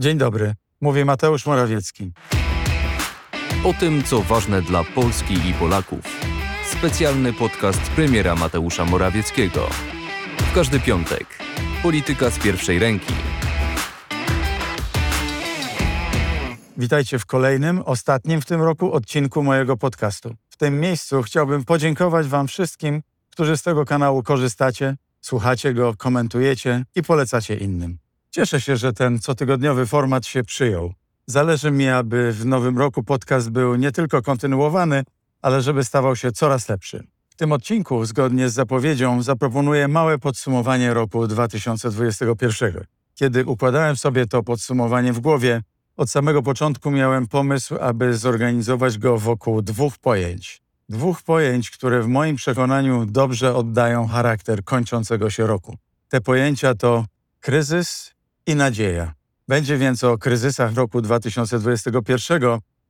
Dzień dobry, mówi Mateusz Morawiecki. O tym, co ważne dla Polski i Polaków. Specjalny podcast premiera Mateusza Morawieckiego. W każdy piątek. Polityka z pierwszej ręki. Witajcie w kolejnym, ostatnim w tym roku odcinku mojego podcastu. W tym miejscu chciałbym podziękować Wam wszystkim, którzy z tego kanału korzystacie, słuchacie go, komentujecie i polecacie innym. Cieszę się, że ten cotygodniowy format się przyjął. Zależy mi, aby w nowym roku podcast był nie tylko kontynuowany, ale żeby stawał się coraz lepszy. W tym odcinku, zgodnie z zapowiedzią, zaproponuję małe podsumowanie roku 2021. Kiedy układałem sobie to podsumowanie w głowie, od samego początku miałem pomysł, aby zorganizować go wokół dwóch pojęć. Dwóch pojęć, które w moim przekonaniu dobrze oddają charakter kończącego się roku. Te pojęcia to kryzys i nadzieja. Będzie więc o kryzysach roku 2021,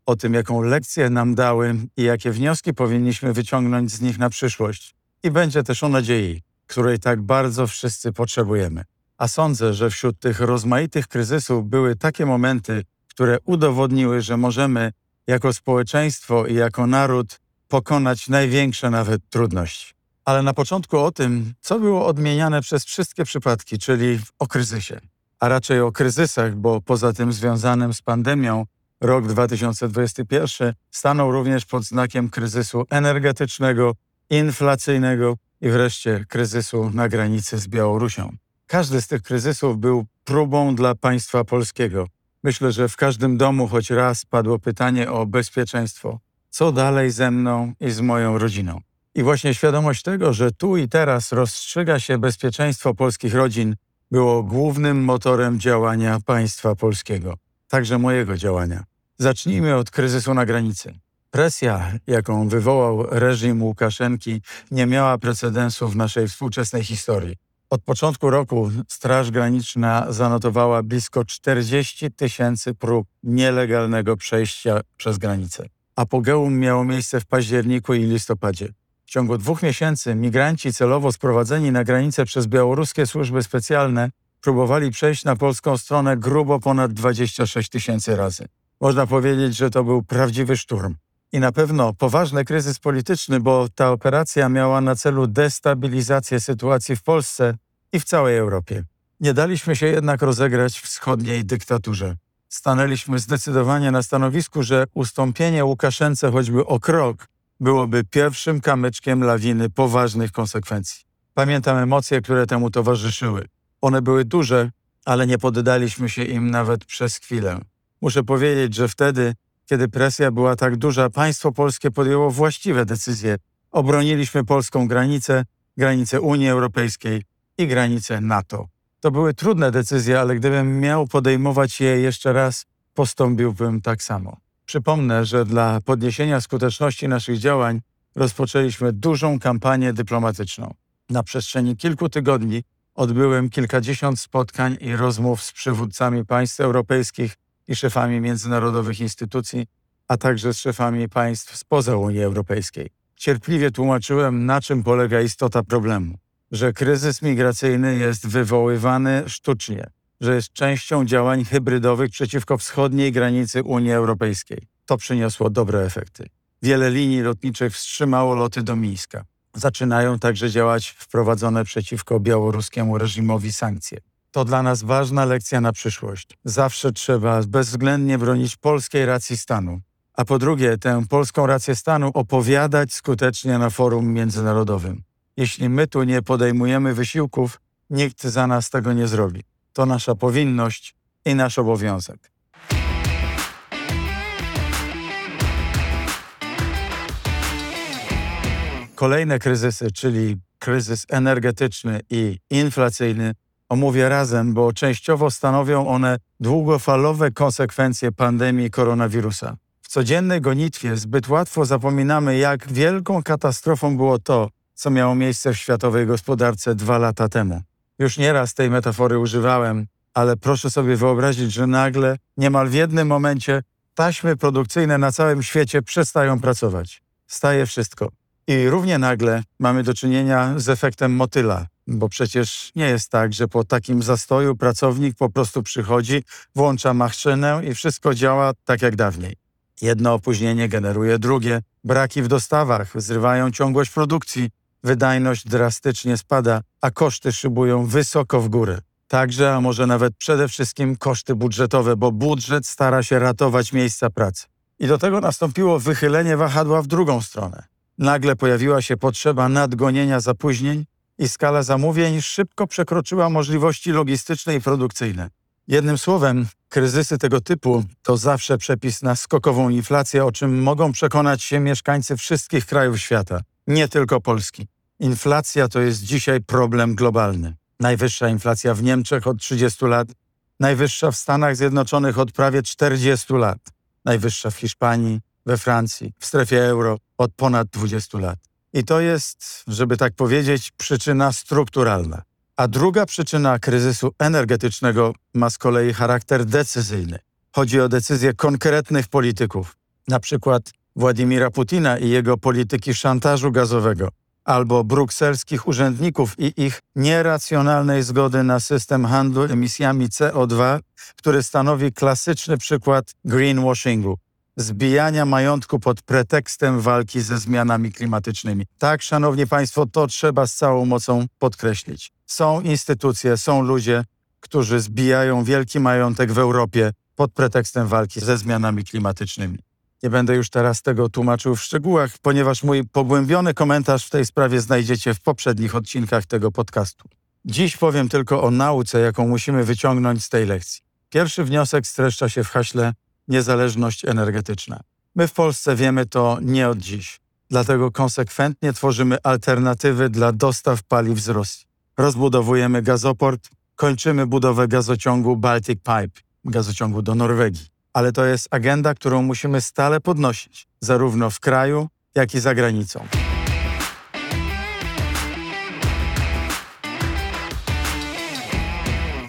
o tym, jaką lekcję nam dały i jakie wnioski powinniśmy wyciągnąć z nich na przyszłość. I będzie też o nadziei, której tak bardzo wszyscy potrzebujemy. A sądzę, że wśród tych rozmaitych kryzysów były takie momenty, które udowodniły, że możemy jako społeczeństwo i jako naród pokonać największe nawet trudności. Ale na początku o tym, co było odmieniane przez wszystkie przypadki, czyli o kryzysie a raczej o kryzysach, bo poza tym związanym z pandemią, rok 2021 stanął również pod znakiem kryzysu energetycznego, inflacyjnego i wreszcie kryzysu na granicy z Białorusią. Każdy z tych kryzysów był próbą dla państwa polskiego. Myślę, że w każdym domu choć raz padło pytanie o bezpieczeństwo. Co dalej ze mną i z moją rodziną? I właśnie świadomość tego, że tu i teraz rozstrzyga się bezpieczeństwo polskich rodzin, było głównym motorem działania państwa polskiego, także mojego działania. Zacznijmy od kryzysu na granicy. Presja, jaką wywołał reżim Łukaszenki, nie miała precedensu w naszej współczesnej historii. Od początku roku Straż Graniczna zanotowała blisko 40 tysięcy prób nielegalnego przejścia przez granicę. Apogeum miało miejsce w październiku i listopadzie. W ciągu dwóch miesięcy migranci celowo sprowadzeni na granicę przez białoruskie służby specjalne próbowali przejść na polską stronę grubo ponad 26 tysięcy razy. Można powiedzieć, że to był prawdziwy szturm. I na pewno poważny kryzys polityczny, bo ta operacja miała na celu destabilizację sytuacji w Polsce i w całej Europie. Nie daliśmy się jednak rozegrać wschodniej dyktaturze. Stanęliśmy zdecydowanie na stanowisku, że ustąpienie Łukaszence choćby o krok byłoby pierwszym kamyczkiem lawiny poważnych konsekwencji. Pamiętam emocje, które temu towarzyszyły. One były duże, ale nie poddaliśmy się im nawet przez chwilę. Muszę powiedzieć, że wtedy, kiedy presja była tak duża, państwo polskie podjęło właściwe decyzje. Obroniliśmy polską granicę, granicę Unii Europejskiej i granicę NATO. To były trudne decyzje, ale gdybym miał podejmować je jeszcze raz, postąpiłbym tak samo. Przypomnę, że dla podniesienia skuteczności naszych działań rozpoczęliśmy dużą kampanię dyplomatyczną. Na przestrzeni kilku tygodni odbyłem kilkadziesiąt spotkań i rozmów z przywódcami państw europejskich i szefami międzynarodowych instytucji, a także z szefami państw spoza Unii Europejskiej. Cierpliwie tłumaczyłem, na czym polega istota problemu, że kryzys migracyjny jest wywoływany sztucznie, że jest częścią działań hybrydowych przeciwko wschodniej granicy Unii Europejskiej. To przyniosło dobre efekty. Wiele linii lotniczych wstrzymało loty do Mińska. Zaczynają także działać wprowadzone przeciwko białoruskiemu reżimowi sankcje. To dla nas ważna lekcja na przyszłość. Zawsze trzeba bezwzględnie bronić polskiej racji stanu. A po drugie, tę polską rację stanu opowiadać skutecznie na forum międzynarodowym. Jeśli my tu nie podejmujemy wysiłków, nikt za nas tego nie zrobi. To nasza powinność i nasz obowiązek. Kolejne kryzysy, czyli kryzys energetyczny i inflacyjny, omówię razem, bo częściowo stanowią one długofalowe konsekwencje pandemii koronawirusa. W codziennej gonitwie zbyt łatwo zapominamy, jak wielką katastrofą było to, co miało miejsce w światowej gospodarce dwa lata temu. Już nieraz tej metafory używałem, ale proszę sobie wyobrazić, że nagle, niemal w jednym momencie, taśmy produkcyjne na całym świecie przestają pracować. Staje wszystko I równie nagle mamy do czynienia z efektem motyla, bo przecież nie jest tak, że po takim zastoju pracownik po prostu przychodzi, włącza maszynę i wszystko działa tak jak dawniej. Jedno opóźnienie generuje drugie, braki w dostawach zrywają ciągłość produkcji, wydajność drastycznie spada, a koszty szybują wysoko w górę. Także, a może nawet przede wszystkim koszty budżetowe, bo budżet stara się ratować miejsca pracy. I do tego nastąpiło wychylenie wahadła w drugą stronę. Nagle pojawiła się potrzeba nadgonienia zapóźnień i skala zamówień szybko przekroczyła możliwości logistyczne i produkcyjne. Jednym słowem, kryzysy tego typu to zawsze przepis na skokową inflację, o czym mogą przekonać się mieszkańcy wszystkich krajów świata, nie tylko Polski. Inflacja to jest dzisiaj problem globalny. Najwyższa inflacja w Niemczech od 30 lat, najwyższa w Stanach Zjednoczonych od prawie 40 lat, najwyższa w Hiszpanii, we Francji, w strefie euro od ponad 20 lat. I to jest, żeby tak powiedzieć, przyczyna strukturalna. A druga przyczyna kryzysu energetycznego ma z kolei charakter decyzyjny. Chodzi o decyzje konkretnych polityków, na przykład Władimira Putina i jego polityki szantażu gazowego, albo brukselskich urzędników i ich nieracjonalnej zgody na system handlu emisjami CO2, który stanowi klasyczny przykład greenwashingu, zbijania majątku pod pretekstem walki ze zmianami klimatycznymi. Tak, szanowni państwo, to trzeba z całą mocą podkreślić. Są instytucje, są ludzie, którzy zbijają wielki majątek w Europie pod pretekstem walki ze zmianami klimatycznymi. Nie będę już teraz tego tłumaczył w szczegółach, ponieważ mój pogłębiony komentarz w tej sprawie znajdziecie w poprzednich odcinkach tego podcastu. Dziś powiem tylko o nauce, jaką musimy wyciągnąć z tej lekcji. Pierwszy wniosek streszcza się w haśle niezależność energetyczna. My w Polsce wiemy to nie od dziś, dlatego konsekwentnie tworzymy alternatywy dla dostaw paliw z Rosji. Rozbudowujemy gazoport, kończymy budowę gazociągu Baltic Pipe, gazociągu do Norwegii. Ale to jest agenda, którą musimy stale podnosić, zarówno w kraju, jak i za granicą.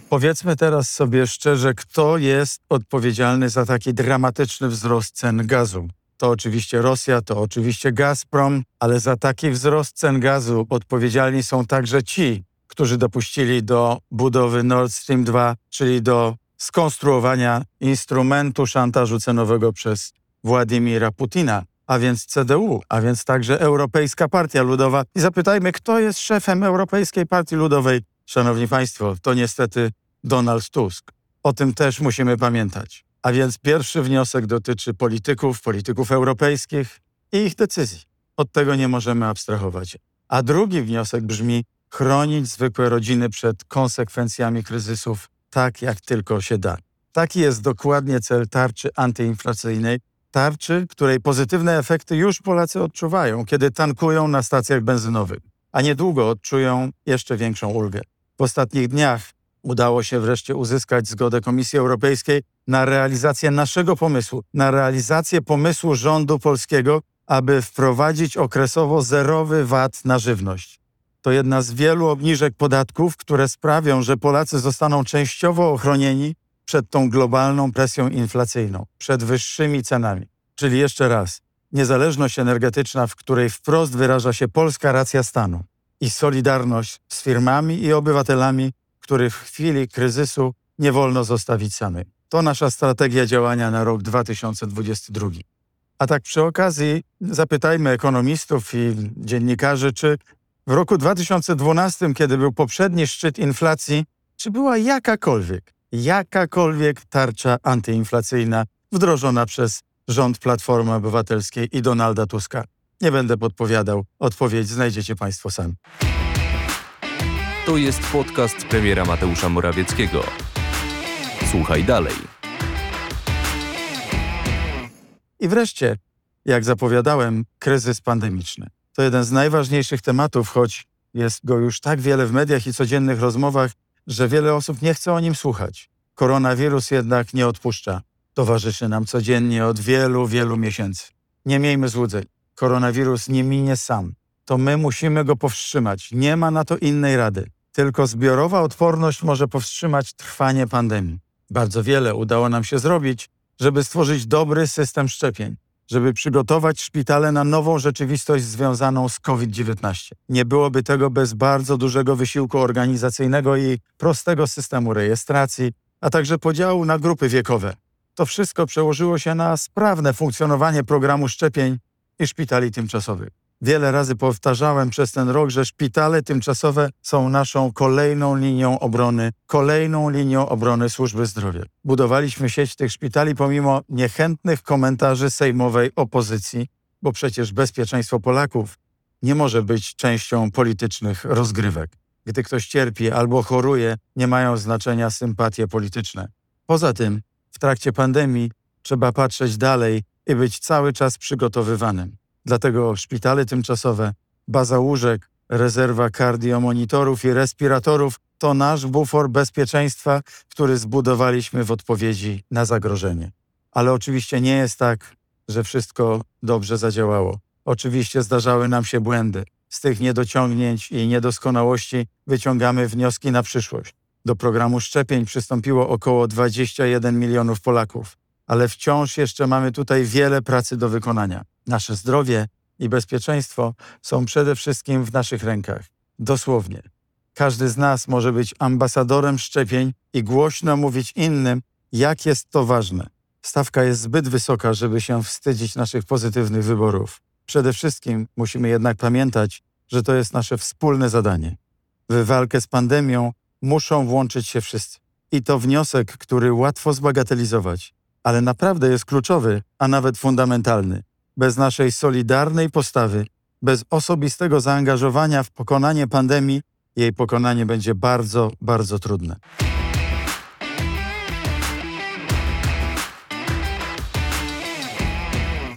Powiedzmy teraz sobie szczerze, kto jest odpowiedzialny za taki dramatyczny wzrost cen gazu. To oczywiście Rosja, to oczywiście Gazprom, ale za taki wzrost cen gazu odpowiedzialni są także ci, którzy dopuścili do budowy Nord Stream 2, czyli do skonstruowania instrumentu szantażu cenowego przez Władimira Putina, a więc CDU, a więc także Europejska Partia Ludowa. I zapytajmy, kto jest szefem Europejskiej Partii Ludowej? Szanowni Państwo, to niestety Donald Tusk. O tym też musimy pamiętać. A więc pierwszy wniosek dotyczy polityków, polityków europejskich i ich decyzji. Od tego nie możemy abstrahować. A drugi wniosek brzmi: chronić zwykłe rodziny przed konsekwencjami kryzysów tak, jak tylko się da. Taki jest dokładnie cel tarczy antyinflacyjnej, tarczy, której pozytywne efekty już Polacy odczuwają, kiedy tankują na stacjach benzynowych, a niedługo odczują jeszcze większą ulgę. W ostatnich dniach udało się wreszcie uzyskać zgodę Komisji Europejskiej na realizację naszego pomysłu, na realizację pomysłu rządu polskiego, aby wprowadzić okresowo zerowy VAT na żywność. To jedna z wielu obniżek podatków, które sprawią, że Polacy zostaną częściowo ochronieni przed tą globalną presją inflacyjną, przed wyższymi cenami. Czyli jeszcze raz, niezależność energetyczna, w której wprost wyraża się polska racja stanu i solidarność z firmami i obywatelami, których w chwili kryzysu nie wolno zostawić samych. To nasza strategia działania na rok 2022. A tak przy okazji zapytajmy ekonomistów i dziennikarzy, czy w roku 2012, kiedy był poprzedni szczyt inflacji, czy była jakakolwiek, jakakolwiek tarcza antyinflacyjna wdrożona przez rząd Platformy Obywatelskiej i Donalda Tuska? Nie będę podpowiadał, odpowiedź znajdziecie Państwo sami. To jest podcast premiera Mateusza Morawieckiego. Słuchaj dalej. I wreszcie, jak zapowiadałem, kryzys pandemiczny. To jeden z najważniejszych tematów, choć jest go już tak wiele w mediach i codziennych rozmowach, że wiele osób nie chce o nim słuchać. Koronawirus jednak nie odpuszcza. Towarzyszy nam codziennie od wielu, wielu miesięcy. Nie miejmy złudzeń. Koronawirus nie minie sam. To my musimy go powstrzymać. Nie ma na to innej rady. Tylko zbiorowa odporność może powstrzymać trwanie pandemii. Bardzo wiele udało nam się zrobić, żeby stworzyć dobry system szczepień, żeby przygotować szpitale na nową rzeczywistość związaną z COVID-19. Nie byłoby tego bez bardzo dużego wysiłku organizacyjnego i prostego systemu rejestracji, a także podziału na grupy wiekowe. To wszystko przełożyło się na sprawne funkcjonowanie programu szczepień i szpitali tymczasowych. Wiele razy powtarzałem przez ten rok, że szpitale tymczasowe są naszą kolejną linią obrony, kolejną linią obrony służby zdrowia. Budowaliśmy sieć tych szpitali pomimo niechętnych komentarzy sejmowej opozycji, bo przecież bezpieczeństwo Polaków nie może być częścią politycznych rozgrywek. Gdy ktoś cierpi albo choruje, nie mają znaczenia sympatie polityczne. Poza tym, w trakcie pandemii trzeba patrzeć dalej i być cały czas przygotowywanym. Dlatego szpitale tymczasowe, baza łóżek, rezerwa kardiomonitorów i respiratorów to nasz bufor bezpieczeństwa, który zbudowaliśmy w odpowiedzi na zagrożenie. Ale oczywiście nie jest tak, że wszystko dobrze zadziałało. Oczywiście zdarzały nam się błędy. Z tych niedociągnięć i niedoskonałości wyciągamy wnioski na przyszłość. Do programu szczepień przystąpiło około 21 milionów Polaków, ale wciąż jeszcze mamy tutaj wiele pracy do wykonania. Nasze zdrowie i bezpieczeństwo są przede wszystkim w naszych rękach. Dosłownie. Każdy z nas może być ambasadorem szczepień i głośno mówić innym, jak jest to ważne. Stawka jest zbyt wysoka, żeby się wstydzić naszych pozytywnych wyborów. Przede wszystkim musimy jednak pamiętać, że to jest nasze wspólne zadanie. W walkę z pandemią muszą włączyć się wszyscy. I to wniosek, który łatwo zbagatelizować, ale naprawdę jest kluczowy, a nawet fundamentalny. Bez naszej solidarnej postawy, bez osobistego zaangażowania w pokonanie pandemii, jej pokonanie będzie bardzo, bardzo trudne.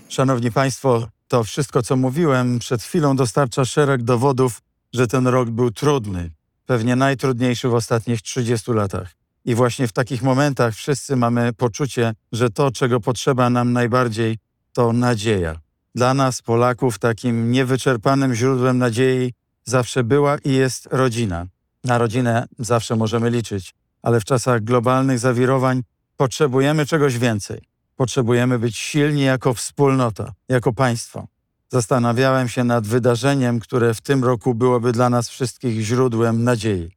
Szanowni Państwo, to wszystko, co mówiłem przed chwilą, dostarcza szereg dowodów, że ten rok był trudny, pewnie najtrudniejszy w ostatnich 30 latach. I właśnie w takich momentach wszyscy mamy poczucie, że to, czego potrzeba nam najbardziej, to nadzieja. Dla nas, Polaków, takim niewyczerpanym źródłem nadziei zawsze była i jest rodzina. Na rodzinę zawsze możemy liczyć, ale w czasach globalnych zawirowań potrzebujemy czegoś więcej. Potrzebujemy być silni jako wspólnota, jako państwo. Zastanawiałem się nad wydarzeniem, które w tym roku byłoby dla nas wszystkich źródłem nadziei.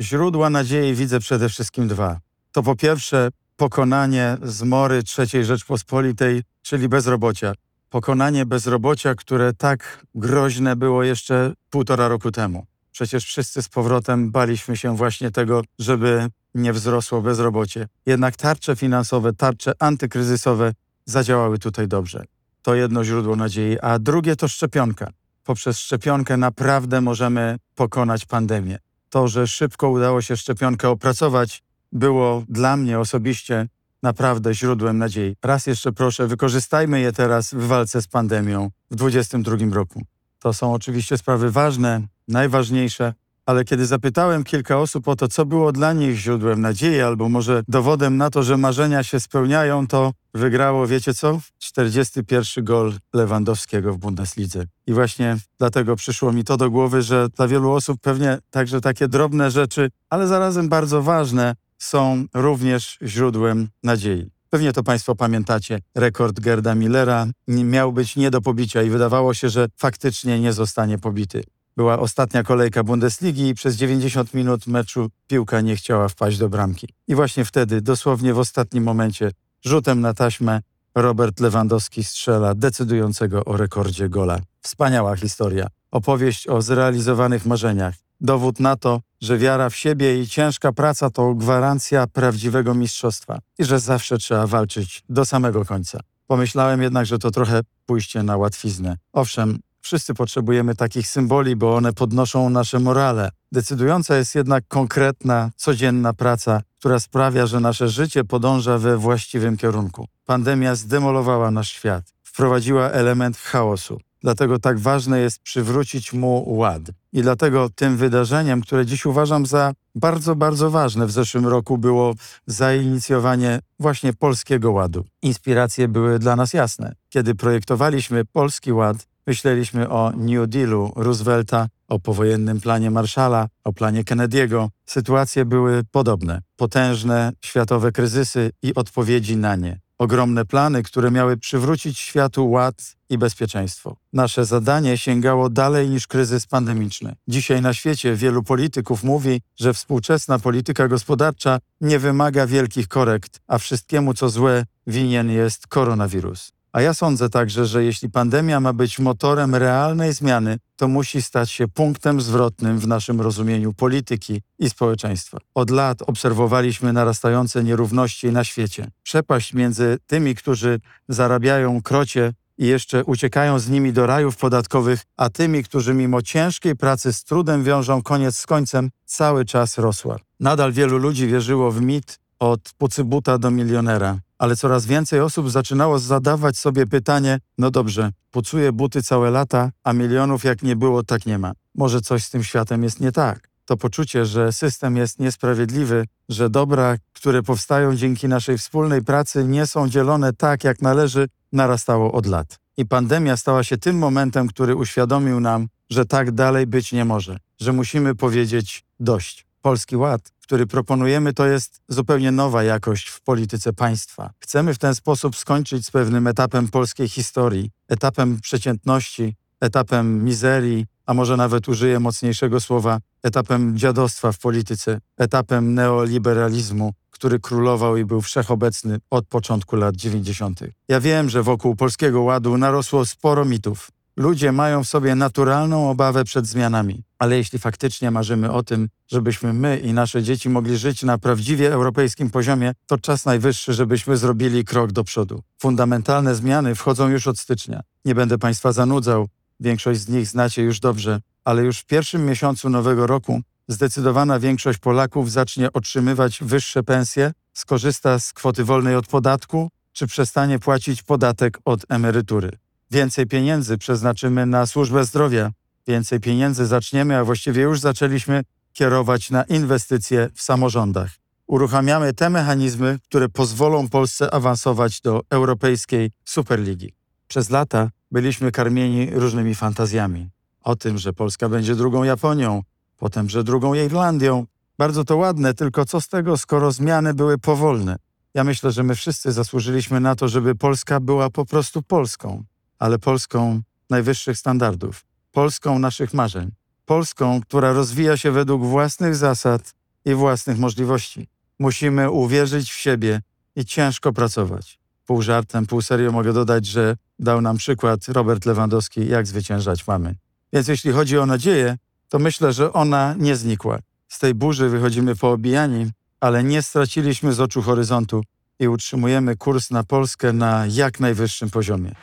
Źródła nadziei widzę przede wszystkim dwa. To po pierwsze pokonanie zmory III Rzeczpospolitej, czyli bezrobocia. Pokonanie bezrobocia, które tak groźne było jeszcze półtora roku temu. Przecież wszyscy z powrotem baliśmy się właśnie tego, żeby nie wzrosło bezrobocie. Jednak tarcze finansowe, tarcze antykryzysowe zadziałały tutaj dobrze. To jedno źródło nadziei, a drugie to szczepionka. Poprzez szczepionkę naprawdę możemy pokonać pandemię. To, że szybko udało się szczepionkę opracować, było dla mnie osobiście naprawdę źródłem nadziei. Raz jeszcze proszę, wykorzystajmy je teraz w walce z pandemią w 2022 roku. To są oczywiście sprawy ważne, najważniejsze, ale kiedy zapytałem kilka osób o to, co było dla nich źródłem nadziei, albo może dowodem na to, że marzenia się spełniają, to wygrało, wiecie co? 41 gol Lewandowskiego w Bundeslidze. I właśnie dlatego przyszło mi to do głowy, że dla wielu osób pewnie także takie drobne rzeczy, ale zarazem bardzo ważne, są również źródłem nadziei. Pewnie to Państwo pamiętacie. Rekord Gerda Millera miał być nie do pobicia i wydawało się, że faktycznie nie zostanie pobity. Była ostatnia kolejka Bundesligi i przez 90 minut meczu piłka nie chciała wpaść do bramki. I właśnie wtedy, dosłownie w ostatnim momencie, rzutem na taśmę, Robert Lewandowski strzela decydującego o rekordzie gola. Wspaniała historia. Opowieść o zrealizowanych marzeniach. Dowód na to, że wiara w siebie i ciężka praca to gwarancja prawdziwego mistrzostwa i że zawsze trzeba walczyć do samego końca. Pomyślałem jednak, że to trochę pójście na łatwiznę. Owszem, wszyscy potrzebujemy takich symboli, bo one podnoszą nasze morale. Decydująca jest jednak konkretna, codzienna praca, która sprawia, że nasze życie podąża we właściwym kierunku. Pandemia zdemolowała nasz świat, wprowadziła element chaosu. Dlatego tak ważne jest przywrócić mu ład. I dlatego tym wydarzeniem, które dziś uważam za bardzo, bardzo ważne w zeszłym roku, było zainicjowanie właśnie Polskiego Ładu. Inspiracje były dla nas jasne. Kiedy projektowaliśmy Polski Ład, myśleliśmy o New Dealu Roosevelta, o powojennym planie Marshalla, o planie Kennedy'ego. Sytuacje były podobne. Potężne światowe kryzysy i odpowiedzi na nie. Ogromne plany, które miały przywrócić światu ład i bezpieczeństwo. Nasze zadanie sięgało dalej niż kryzys pandemiczny. Dzisiaj na świecie wielu polityków mówi, że współczesna polityka gospodarcza nie wymaga wielkich korekt, a wszystkiemu co złe winien jest koronawirus. A ja sądzę także, że jeśli pandemia ma być motorem realnej zmiany, to musi stać się punktem zwrotnym w naszym rozumieniu polityki i społeczeństwa. Od lat obserwowaliśmy narastające nierówności na świecie. Przepaść między tymi, którzy zarabiają krocie i jeszcze uciekają z nimi do rajów podatkowych, a tymi, którzy mimo ciężkiej pracy z trudem wiążą koniec z końcem, cały czas rosła. Nadal wielu ludzi wierzyło w mit od pucybuta do milionera ale coraz więcej osób zaczynało zadawać sobie pytanie: no dobrze, pucuję buty całe lata, a milionów jak nie było, tak nie ma. Może coś z tym światem jest nie tak. To poczucie, że system jest niesprawiedliwy, że dobra, które powstają dzięki naszej wspólnej pracy, nie są dzielone tak, jak należy, narastało od lat. I pandemia stała się tym momentem, który uświadomił nam, że tak dalej być nie może, że musimy powiedzieć dość. Polski Ład który proponujemy, to jest zupełnie nowa jakość w polityce państwa. Chcemy w ten sposób skończyć z pewnym etapem polskiej historii, etapem przeciętności, etapem mizerii, a może nawet użyję mocniejszego słowa, etapem dziadostwa w polityce, etapem neoliberalizmu, który królował i był wszechobecny od początku lat 90. Ja wiem, że wokół Polskiego Ładu narosło sporo mitów. Ludzie mają w sobie naturalną obawę przed zmianami, ale jeśli faktycznie marzymy o tym, żebyśmy my i nasze dzieci mogli żyć na prawdziwie europejskim poziomie, to czas najwyższy, żebyśmy zrobili krok do przodu. Fundamentalne zmiany wchodzą już od stycznia. Nie będę Państwa zanudzał, większość z nich znacie już dobrze, ale już w pierwszym miesiącu nowego roku zdecydowana większość Polaków zacznie otrzymywać wyższe pensje, skorzysta z kwoty wolnej od podatku, czy przestanie płacić podatek od emerytury. Więcej pieniędzy przeznaczymy na służbę zdrowia, więcej pieniędzy zaczniemy, a właściwie już zaczęliśmy kierować na inwestycje w samorządach. Uruchamiamy te mechanizmy, które pozwolą Polsce awansować do europejskiej Superligi. Przez lata byliśmy karmieni różnymi fantazjami. O tym, że Polska będzie drugą Japonią, potem, że drugą Irlandią. Bardzo to ładne, tylko co z tego, skoro zmiany były powolne? Ja myślę, że my wszyscy zasłużyliśmy na to, żeby Polska była po prostu Polską ale Polską najwyższych standardów, Polską naszych marzeń, Polską, która rozwija się według własnych zasad i własnych możliwości. Musimy uwierzyć w siebie i ciężko pracować. Pół żartem, pół serio mogę dodać, że dał nam przykład Robert Lewandowski, jak zwyciężać mamy. Więc jeśli chodzi o nadzieję, to myślę, że ona nie znikła. Z tej burzy wychodzimy poobijani, ale nie straciliśmy z oczu horyzontu i utrzymujemy kurs na Polskę na jak najwyższym poziomie.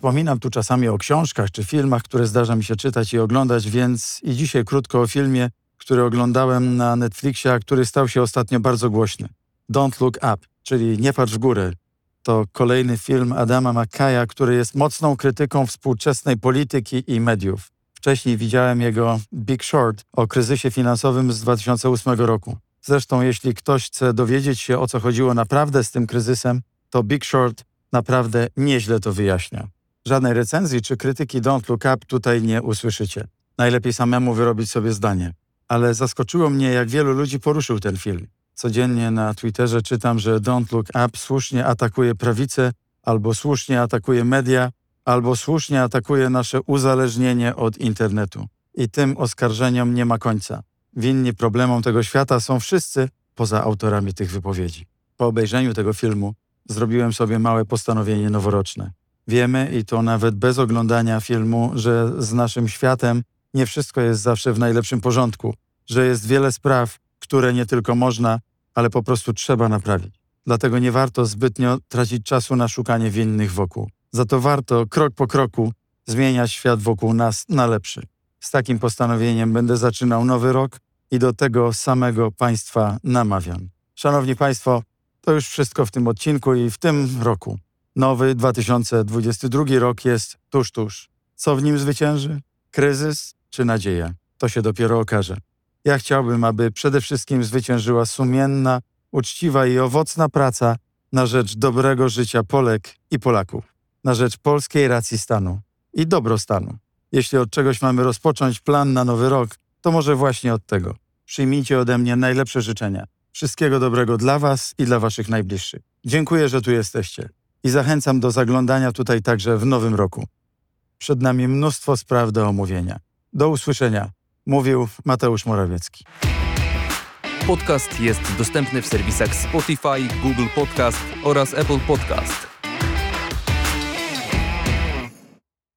Wspominam tu czasami o książkach czy filmach, które zdarza mi się czytać i oglądać, więc i dzisiaj krótko o filmie, który oglądałem na Netflixie, a który stał się ostatnio bardzo głośny. Don't Look Up, czyli Nie patrz w górę. To kolejny film Adama McKaya, który jest mocną krytyką współczesnej polityki i mediów. Wcześniej widziałem jego Big Short o kryzysie finansowym z 2008 roku. Zresztą, jeśli ktoś chce dowiedzieć się, o co chodziło naprawdę z tym kryzysem, to Big Short naprawdę nieźle to wyjaśnia. Żadnej recenzji czy krytyki Don't Look Up tutaj nie usłyszycie. Najlepiej samemu wyrobić sobie zdanie. Ale zaskoczyło mnie, jak wielu ludzi poruszył ten film. Codziennie na Twitterze czytam, że Don't Look Up słusznie atakuje prawicę, albo słusznie atakuje media, albo słusznie atakuje nasze uzależnienie od internetu. I tym oskarżeniom nie ma końca. Winni problemom tego świata są wszyscy poza autorami tych wypowiedzi. Po obejrzeniu tego filmu zrobiłem sobie małe postanowienie noworoczne. Wiemy, i to nawet bez oglądania filmu, że z naszym światem nie wszystko jest zawsze w najlepszym porządku, że jest wiele spraw, które nie tylko można, ale po prostu trzeba naprawić. Dlatego nie warto zbytnio tracić czasu na szukanie winnych wokół. Za to warto krok po kroku zmieniać świat wokół nas na lepszy. Z takim postanowieniem będę zaczynał nowy rok i do tego samego Państwa namawiam. Szanowni Państwo, to już wszystko w tym odcinku i w tym roku. Nowy 2022 rok jest tuż, tuż. Co w nim zwycięży? Kryzys czy nadzieja? To się dopiero okaże. Ja chciałbym, aby przede wszystkim zwyciężyła sumienna, uczciwa i owocna praca na rzecz dobrego życia Polek i Polaków, na rzecz polskiej racji stanu i dobrostanu. Jeśli od czegoś mamy rozpocząć plan na nowy rok, to może właśnie od tego. Przyjmijcie ode mnie najlepsze życzenia. Wszystkiego dobrego dla Was i dla Waszych najbliższych. Dziękuję, że tu jesteście i zachęcam do zaglądania tutaj także w nowym roku. Przed nami mnóstwo spraw do omówienia. Do usłyszenia. Mówił Mateusz Morawiecki. Podcast jest dostępny w serwisach Spotify, Google Podcast oraz Apple Podcast.